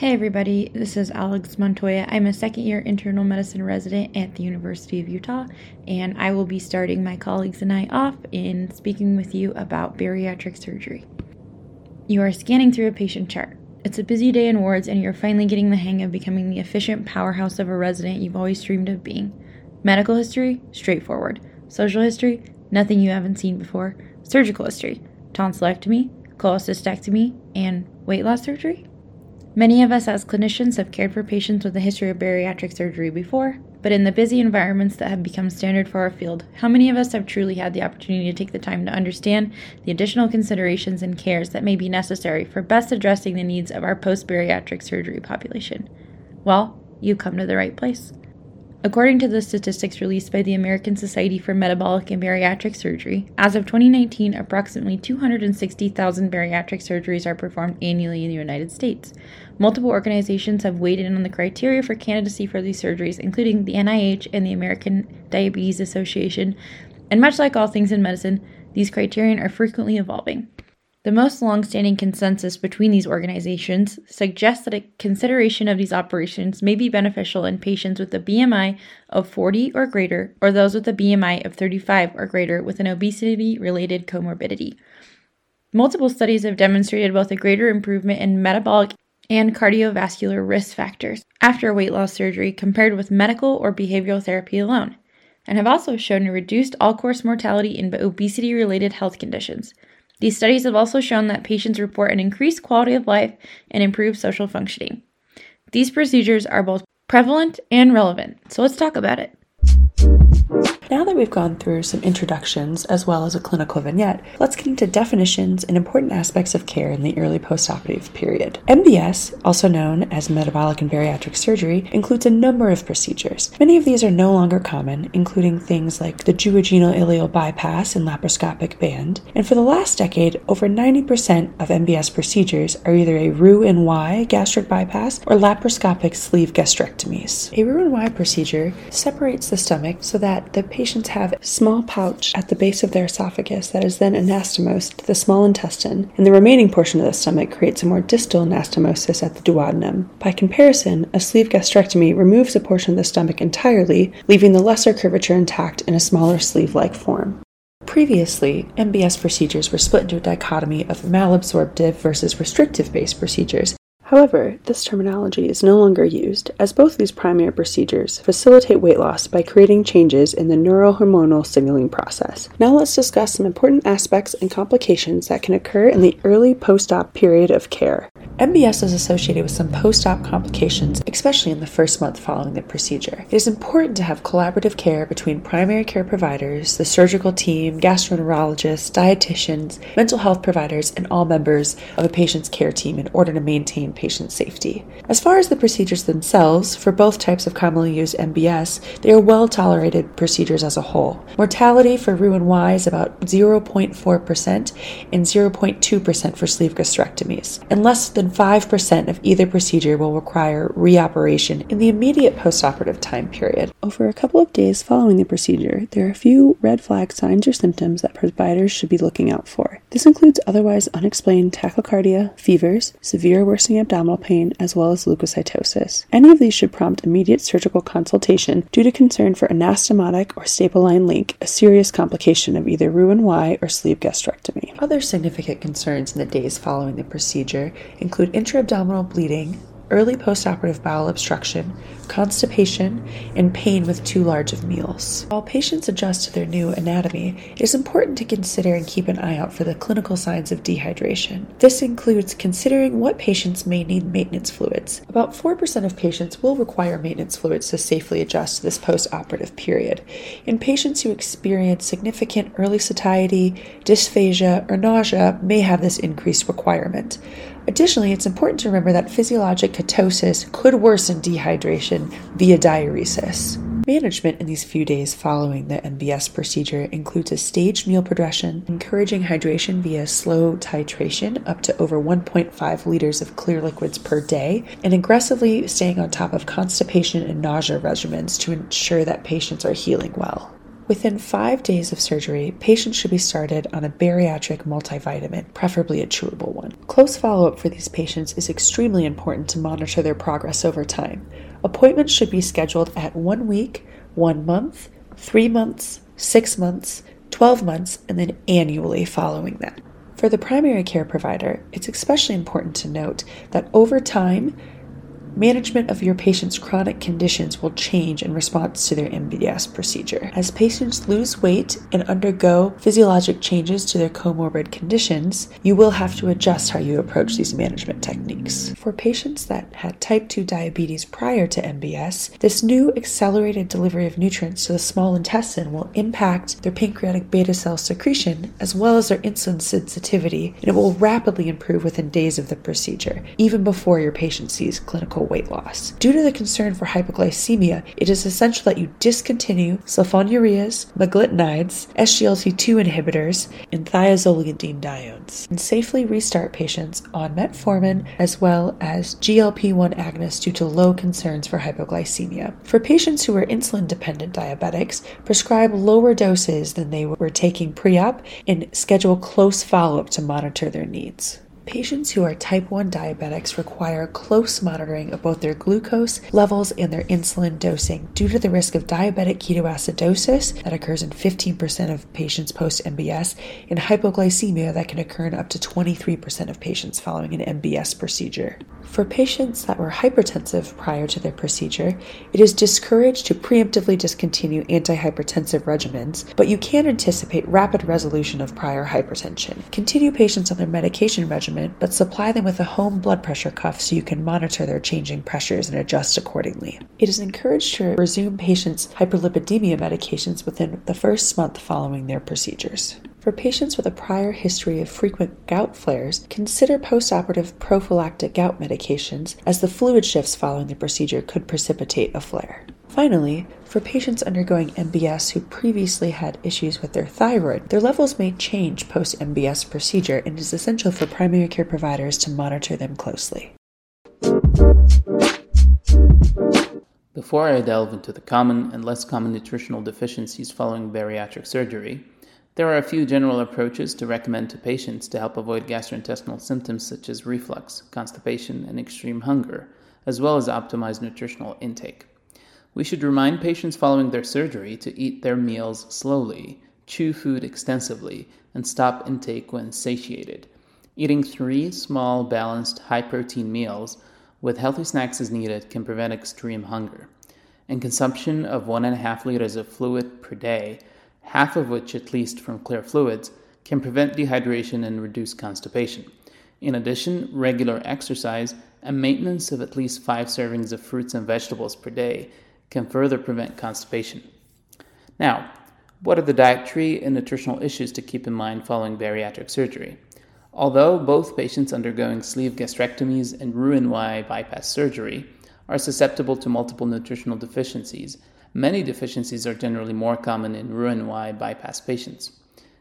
Hey everybody, this is Alex Montoya. I'm a second year internal medicine resident at the University of Utah, and I will be starting my colleagues and I off in speaking with you about bariatric surgery. You are scanning through a patient chart. It's a busy day in wards, and you're finally getting the hang of becoming the efficient powerhouse of a resident you've always dreamed of being. Medical history? Straightforward. Social history? Nothing you haven't seen before. Surgical history? Tonsillectomy, cholecystectomy, and weight loss surgery? Many of us as clinicians have cared for patients with a history of bariatric surgery before, but in the busy environments that have become standard for our field, how many of us have truly had the opportunity to take the time to understand the additional considerations and cares that may be necessary for best addressing the needs of our post bariatric surgery population? Well, you come to the right place. According to the statistics released by the American Society for Metabolic and Bariatric Surgery, as of 2019, approximately 260,000 bariatric surgeries are performed annually in the United States. Multiple organizations have weighed in on the criteria for candidacy for these surgeries, including the NIH and the American Diabetes Association. And much like all things in medicine, these criteria are frequently evolving. The most long-standing consensus between these organizations suggests that a consideration of these operations may be beneficial in patients with a BMI of 40 or greater or those with a BMI of 35 or greater with an obesity-related comorbidity. Multiple studies have demonstrated both a greater improvement in metabolic and cardiovascular risk factors after weight loss surgery compared with medical or behavioral therapy alone, and have also shown a reduced all cause mortality in obesity related health conditions. These studies have also shown that patients report an increased quality of life and improved social functioning. These procedures are both prevalent and relevant, so let's talk about it. Now that we've gone through some introductions as well as a clinical vignette, let's get into definitions and important aspects of care in the early postoperative period. MBS, also known as metabolic and bariatric surgery, includes a number of procedures. Many of these are no longer common, including things like the duodenal ileal bypass and laparoscopic band. And for the last decade, over 90% of MBS procedures are either a Roux-en-Y gastric bypass or laparoscopic sleeve gastrectomies. A Roux-en-Y procedure separates the stomach so that the patients have a small pouch at the base of their esophagus that is then anastomosed to the small intestine, and the remaining portion of the stomach creates a more distal anastomosis at the duodenum. By comparison, a sleeve gastrectomy removes a portion of the stomach entirely, leaving the lesser curvature intact in a smaller sleeve like form. Previously, MBS procedures were split into a dichotomy of malabsorptive versus restrictive based procedures, However, this terminology is no longer used, as both these primary procedures facilitate weight loss by creating changes in the neurohormonal signaling process. Now let's discuss some important aspects and complications that can occur in the early post-op period of care. MBS is associated with some post-op complications, especially in the first month following the procedure. It is important to have collaborative care between primary care providers, the surgical team, gastroenterologists, dietitians, mental health providers, and all members of a patient's care team in order to maintain patient safety. As far as the procedures themselves, for both types of commonly used MBS, they are well tolerated procedures as a whole. Mortality for Roux-en-Y is about 0.4% and 0.2% for sleeve gastrectomies, and less than 5% of either procedure will require reoperation in the immediate postoperative time period. Over a couple of days following the procedure, there are a few red flag signs or symptoms that providers should be looking out for. This includes otherwise unexplained tachycardia, fevers, severe worsening abdominal pain, as well as leukocytosis. Any of these should prompt immediate surgical consultation due to concern for anastomotic or staple line leak, a serious complication of either Roux-en-Y or sleeve gastrectomy. Other significant concerns in the days following the procedure include intra-abdominal bleeding, early postoperative bowel obstruction, constipation, and pain with too large of meals. While patients adjust to their new anatomy, it is important to consider and keep an eye out for the clinical signs of dehydration. This includes considering what patients may need maintenance fluids. About 4% of patients will require maintenance fluids to safely adjust to this postoperative period. In patients who experience significant early satiety, dysphagia, or nausea may have this increased requirement. Additionally, it's important to remember that physiologic ketosis could worsen dehydration via diuresis. Management in these few days following the MBS procedure includes a staged meal progression, encouraging hydration via slow titration up to over 1.5 liters of clear liquids per day, and aggressively staying on top of constipation and nausea regimens to ensure that patients are healing well. Within five days of surgery, patients should be started on a bariatric multivitamin, preferably a chewable one. Close follow up for these patients is extremely important to monitor their progress over time. Appointments should be scheduled at one week, one month, three months, six months, 12 months, and then annually following that. For the primary care provider, it's especially important to note that over time, Management of your patient's chronic conditions will change in response to their MBS procedure. As patients lose weight and undergo physiologic changes to their comorbid conditions, you will have to adjust how you approach these management techniques. For patients that had type 2 diabetes prior to MBS, this new accelerated delivery of nutrients to the small intestine will impact their pancreatic beta cell secretion as well as their insulin sensitivity, and it will rapidly improve within days of the procedure, even before your patient sees clinical weight loss. Due to the concern for hypoglycemia, it is essential that you discontinue sulfonylureas, meglitinides, SGLT2 inhibitors, and thiazolidinediones, and safely restart patients on metformin as well as GLP-1 agonists due to low concerns for hypoglycemia. For patients who are insulin dependent diabetics, prescribe lower doses than they were taking pre-op and schedule close follow-up to monitor their needs. Patients who are type 1 diabetics require close monitoring of both their glucose levels and their insulin dosing due to the risk of diabetic ketoacidosis that occurs in 15% of patients post MBS and hypoglycemia that can occur in up to 23% of patients following an MBS procedure. For patients that were hypertensive prior to their procedure, it is discouraged to preemptively discontinue antihypertensive regimens, but you can anticipate rapid resolution of prior hypertension. Continue patients on their medication regimen, but supply them with a home blood pressure cuff so you can monitor their changing pressures and adjust accordingly. It is encouraged to resume patients' hyperlipidemia medications within the first month following their procedures. For patients with a prior history of frequent gout flares, consider postoperative prophylactic gout medications as the fluid shifts following the procedure could precipitate a flare. Finally, for patients undergoing MBS who previously had issues with their thyroid, their levels may change post MBS procedure and it is essential for primary care providers to monitor them closely. Before I delve into the common and less common nutritional deficiencies following bariatric surgery, there are a few general approaches to recommend to patients to help avoid gastrointestinal symptoms such as reflux, constipation, and extreme hunger, as well as optimize nutritional intake. We should remind patients following their surgery to eat their meals slowly, chew food extensively, and stop intake when satiated. Eating three small, balanced, high protein meals with healthy snacks as needed can prevent extreme hunger. And consumption of one and a half liters of fluid per day half of which at least from clear fluids, can prevent dehydration and reduce constipation. In addition, regular exercise and maintenance of at least five servings of fruits and vegetables per day can further prevent constipation. Now, what are the dietary and nutritional issues to keep in mind following bariatric surgery? Although both patients undergoing sleeve gastrectomies and Roux-en-Y bypass surgery are susceptible to multiple nutritional deficiencies, Many deficiencies are generally more common in Roux-en-Y bypass patients.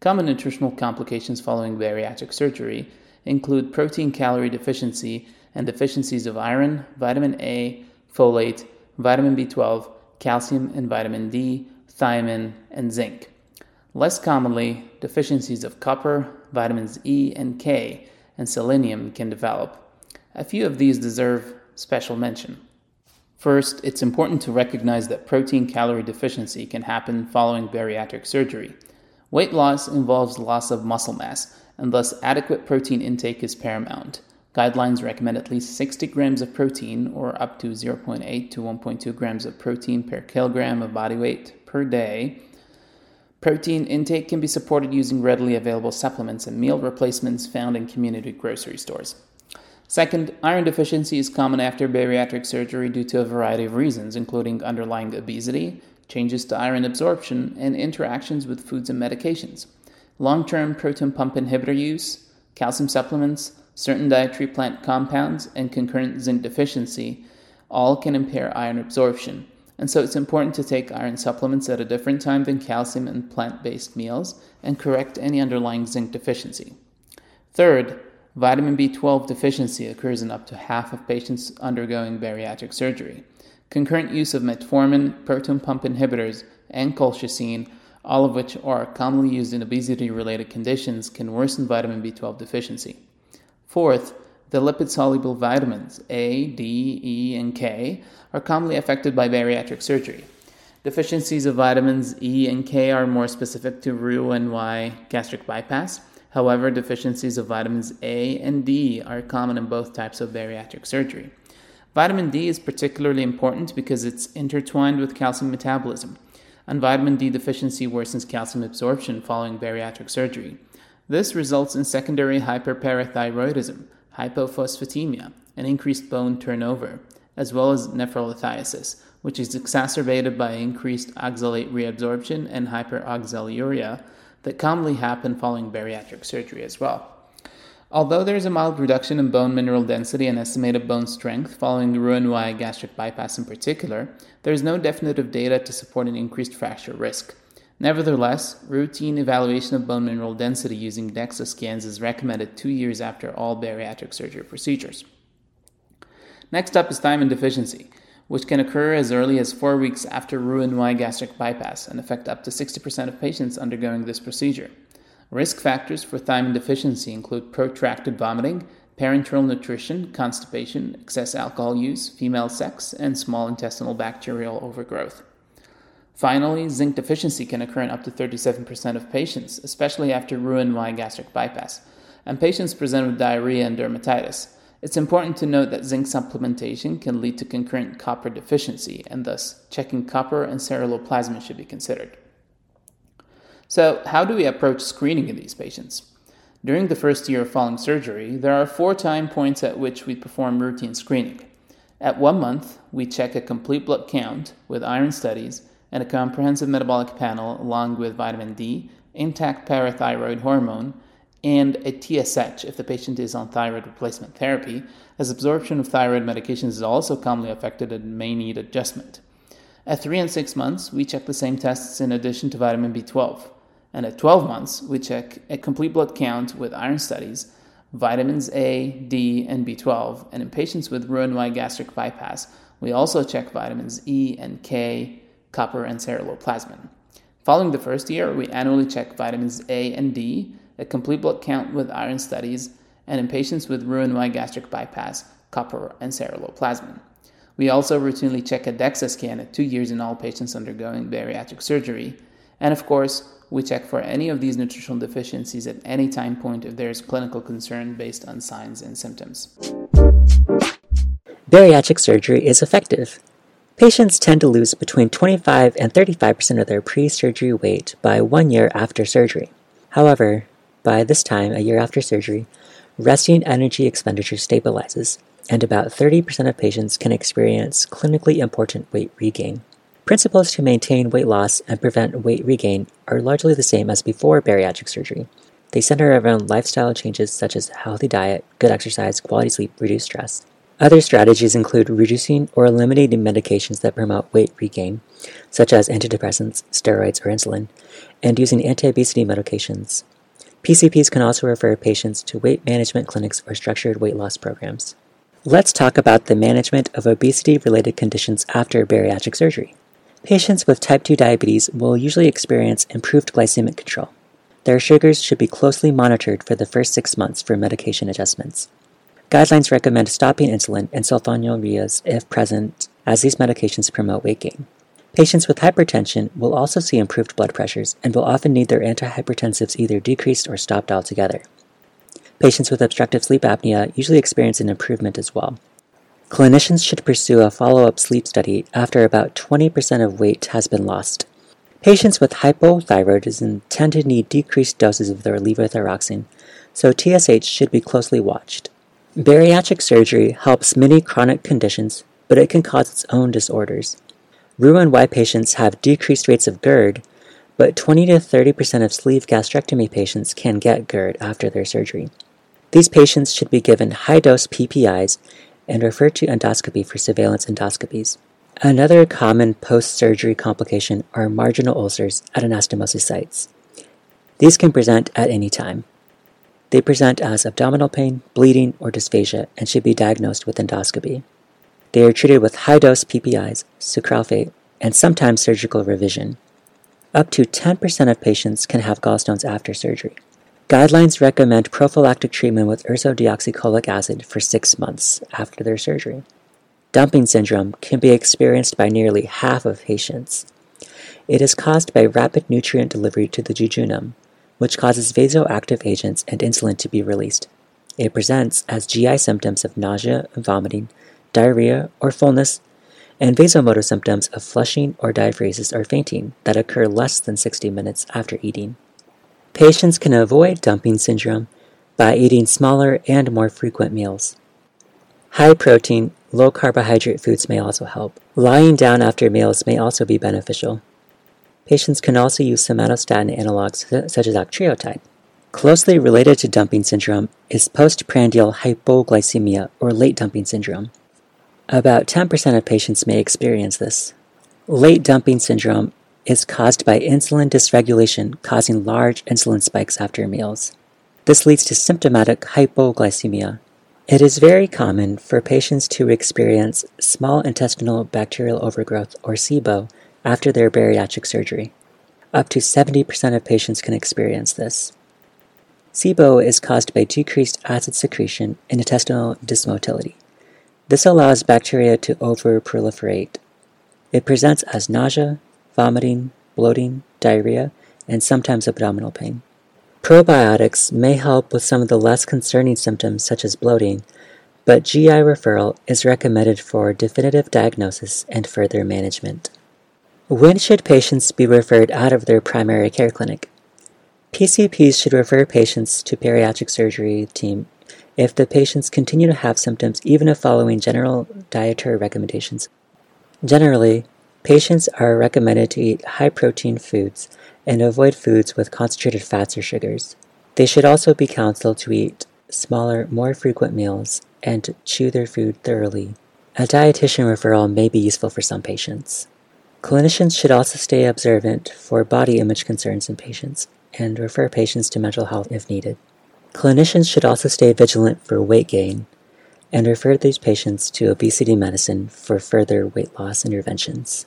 Common nutritional complications following bariatric surgery include protein calorie deficiency and deficiencies of iron, vitamin A, folate, vitamin B12, calcium and vitamin D, thiamine, and zinc. Less commonly, deficiencies of copper, vitamins E and K, and selenium can develop. A few of these deserve special mention. First, it's important to recognize that protein calorie deficiency can happen following bariatric surgery. Weight loss involves loss of muscle mass, and thus adequate protein intake is paramount. Guidelines recommend at least 60 grams of protein, or up to 0.8 to 1.2 grams of protein per kilogram of body weight per day. Protein intake can be supported using readily available supplements and meal replacements found in community grocery stores. Second, iron deficiency is common after bariatric surgery due to a variety of reasons, including underlying obesity, changes to iron absorption, and interactions with foods and medications. Long term proton pump inhibitor use, calcium supplements, certain dietary plant compounds, and concurrent zinc deficiency all can impair iron absorption. And so it's important to take iron supplements at a different time than calcium and plant based meals and correct any underlying zinc deficiency. Third, Vitamin B12 deficiency occurs in up to half of patients undergoing bariatric surgery. Concurrent use of metformin, proton pump inhibitors, and colchicine all of which are commonly used in obesity related conditions, can worsen vitamin B12 deficiency. Fourth, the lipid soluble vitamins A, D, E, and K are commonly affected by bariatric surgery. Deficiencies of vitamins E and K are more specific to Roux-en-Y gastric bypass. However, deficiencies of vitamins A and D are common in both types of bariatric surgery. Vitamin D is particularly important because it's intertwined with calcium metabolism, and vitamin D deficiency worsens calcium absorption following bariatric surgery. This results in secondary hyperparathyroidism, hypophosphatemia, and increased bone turnover, as well as nephrolithiasis, which is exacerbated by increased oxalate reabsorption and hyperoxaluria that commonly happen following bariatric surgery as well. Although there is a mild reduction in bone mineral density and estimated bone strength following Roux-en-Y gastric bypass in particular, there is no definitive data to support an increased fracture risk. Nevertheless, routine evaluation of bone mineral density using DEXA scans is recommended two years after all bariatric surgery procedures. Next up is thiamine deficiency which can occur as early as four weeks after Roux-en-Y gastric bypass and affect up to 60% of patients undergoing this procedure. Risk factors for thiamine deficiency include protracted vomiting, parenteral nutrition, constipation, excess alcohol use, female sex, and small intestinal bacterial overgrowth. Finally, zinc deficiency can occur in up to 37% of patients, especially after Roux-en-Y gastric bypass, and patients present with diarrhea and dermatitis. It's important to note that zinc supplementation can lead to concurrent copper deficiency, and thus checking copper and ceruloplasmin should be considered. So, how do we approach screening in these patients? During the first year following surgery, there are four time points at which we perform routine screening. At one month, we check a complete blood count with iron studies and a comprehensive metabolic panel along with vitamin D, intact parathyroid hormone, and a TSH if the patient is on thyroid replacement therapy, as absorption of thyroid medications is also commonly affected and may need adjustment. At 3 and 6 months, we check the same tests in addition to vitamin B12. And at 12 months, we check a complete blood count with iron studies, vitamins A, D, and B12. And in patients with Roux-en-Y gastric bypass, we also check vitamins E and K, copper, and ceruloplasmin. Following the first year, we annually check vitamins A and D a complete blood count with iron studies, and in patients with Roux-en-Y gastric bypass, copper and ceruloplasmin. We also routinely check a DEXA scan at two years in all patients undergoing bariatric surgery. And of course, we check for any of these nutritional deficiencies at any time point if there is clinical concern based on signs and symptoms. Bariatric surgery is effective. Patients tend to lose between 25 and 35% of their pre surgery weight by one year after surgery. However, by this time, a year after surgery, resting energy expenditure stabilizes, and about 30% of patients can experience clinically important weight regain. Principles to maintain weight loss and prevent weight regain are largely the same as before bariatric surgery. They center around lifestyle changes such as healthy diet, good exercise, quality sleep, reduced stress. Other strategies include reducing or eliminating medications that promote weight regain, such as antidepressants, steroids, or insulin, and using anti obesity medications PCPs can also refer patients to weight management clinics or structured weight loss programs. Let's talk about the management of obesity related conditions after bariatric surgery. Patients with type 2 diabetes will usually experience improved glycemic control. Their sugars should be closely monitored for the first six months for medication adjustments. Guidelines recommend stopping insulin and sulfonylureas if present, as these medications promote weight gain. Patients with hypertension will also see improved blood pressures and will often need their antihypertensives either decreased or stopped altogether. Patients with obstructive sleep apnea usually experience an improvement as well. Clinicians should pursue a follow up sleep study after about 20% of weight has been lost. Patients with hypothyroidism tend to need decreased doses of their levothyroxine, so TSH should be closely watched. Bariatric surgery helps many chronic conditions, but it can cause its own disorders. Roux-en-Y patients have decreased rates of GERD, but 20 to 30% of sleeve gastrectomy patients can get GERD after their surgery. These patients should be given high dose PPIs and referred to endoscopy for surveillance endoscopies. Another common post surgery complication are marginal ulcers at anastomosis sites. These can present at any time. They present as abdominal pain, bleeding, or dysphagia and should be diagnosed with endoscopy. They are treated with high dose PPIs, sucralfate, and sometimes surgical revision. Up to 10% of patients can have gallstones after surgery. Guidelines recommend prophylactic treatment with ursodeoxycholic acid for six months after their surgery. Dumping syndrome can be experienced by nearly half of patients. It is caused by rapid nutrient delivery to the jejunum, which causes vasoactive agents and insulin to be released. It presents as GI symptoms of nausea vomiting, diarrhea or fullness, and vasomotor symptoms of flushing or diaphoresis or fainting that occur less than 60 minutes after eating. Patients can avoid dumping syndrome by eating smaller and more frequent meals. High protein, low carbohydrate foods may also help. Lying down after meals may also be beneficial. Patients can also use somatostatin analogs such as octreotide. Closely related to dumping syndrome is postprandial hypoglycemia or late dumping syndrome. About 10% of patients may experience this. Late dumping syndrome is caused by insulin dysregulation causing large insulin spikes after meals. This leads to symptomatic hypoglycemia. It is very common for patients to experience small intestinal bacterial overgrowth or SIBO after their bariatric surgery. Up to 70% of patients can experience this. SIBO is caused by decreased acid secretion and intestinal dysmotility. This allows bacteria to overproliferate. It presents as nausea, vomiting, bloating, diarrhea, and sometimes abdominal pain. Probiotics may help with some of the less concerning symptoms such as bloating, but GI referral is recommended for definitive diagnosis and further management. When should patients be referred out of their primary care clinic? PCPs should refer patients to bariatric surgery team if the patients continue to have symptoms even if following general dietary recommendations. Generally, Patients are recommended to eat high protein foods and avoid foods with concentrated fats or sugars. They should also be counseled to eat smaller, more frequent meals and chew their food thoroughly. A dietitian referral may be useful for some patients. Clinicians should also stay observant for body image concerns in patients and refer patients to mental health if needed. Clinicians should also stay vigilant for weight gain and refer these patients to obesity medicine for further weight loss interventions.